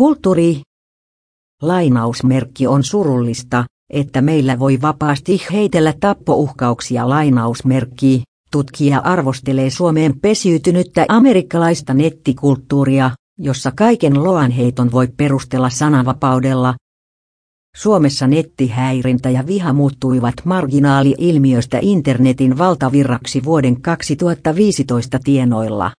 Kulttuuri. Lainausmerkki on surullista, että meillä voi vapaasti heitellä tappouhkauksia lainausmerkkiä. Tutkija arvostelee Suomeen pesiytynyttä amerikkalaista nettikulttuuria, jossa kaiken loanheiton voi perustella sananvapaudella. Suomessa nettihäirintä ja viha muuttuivat marginaali-ilmiöstä internetin valtavirraksi vuoden 2015 tienoilla.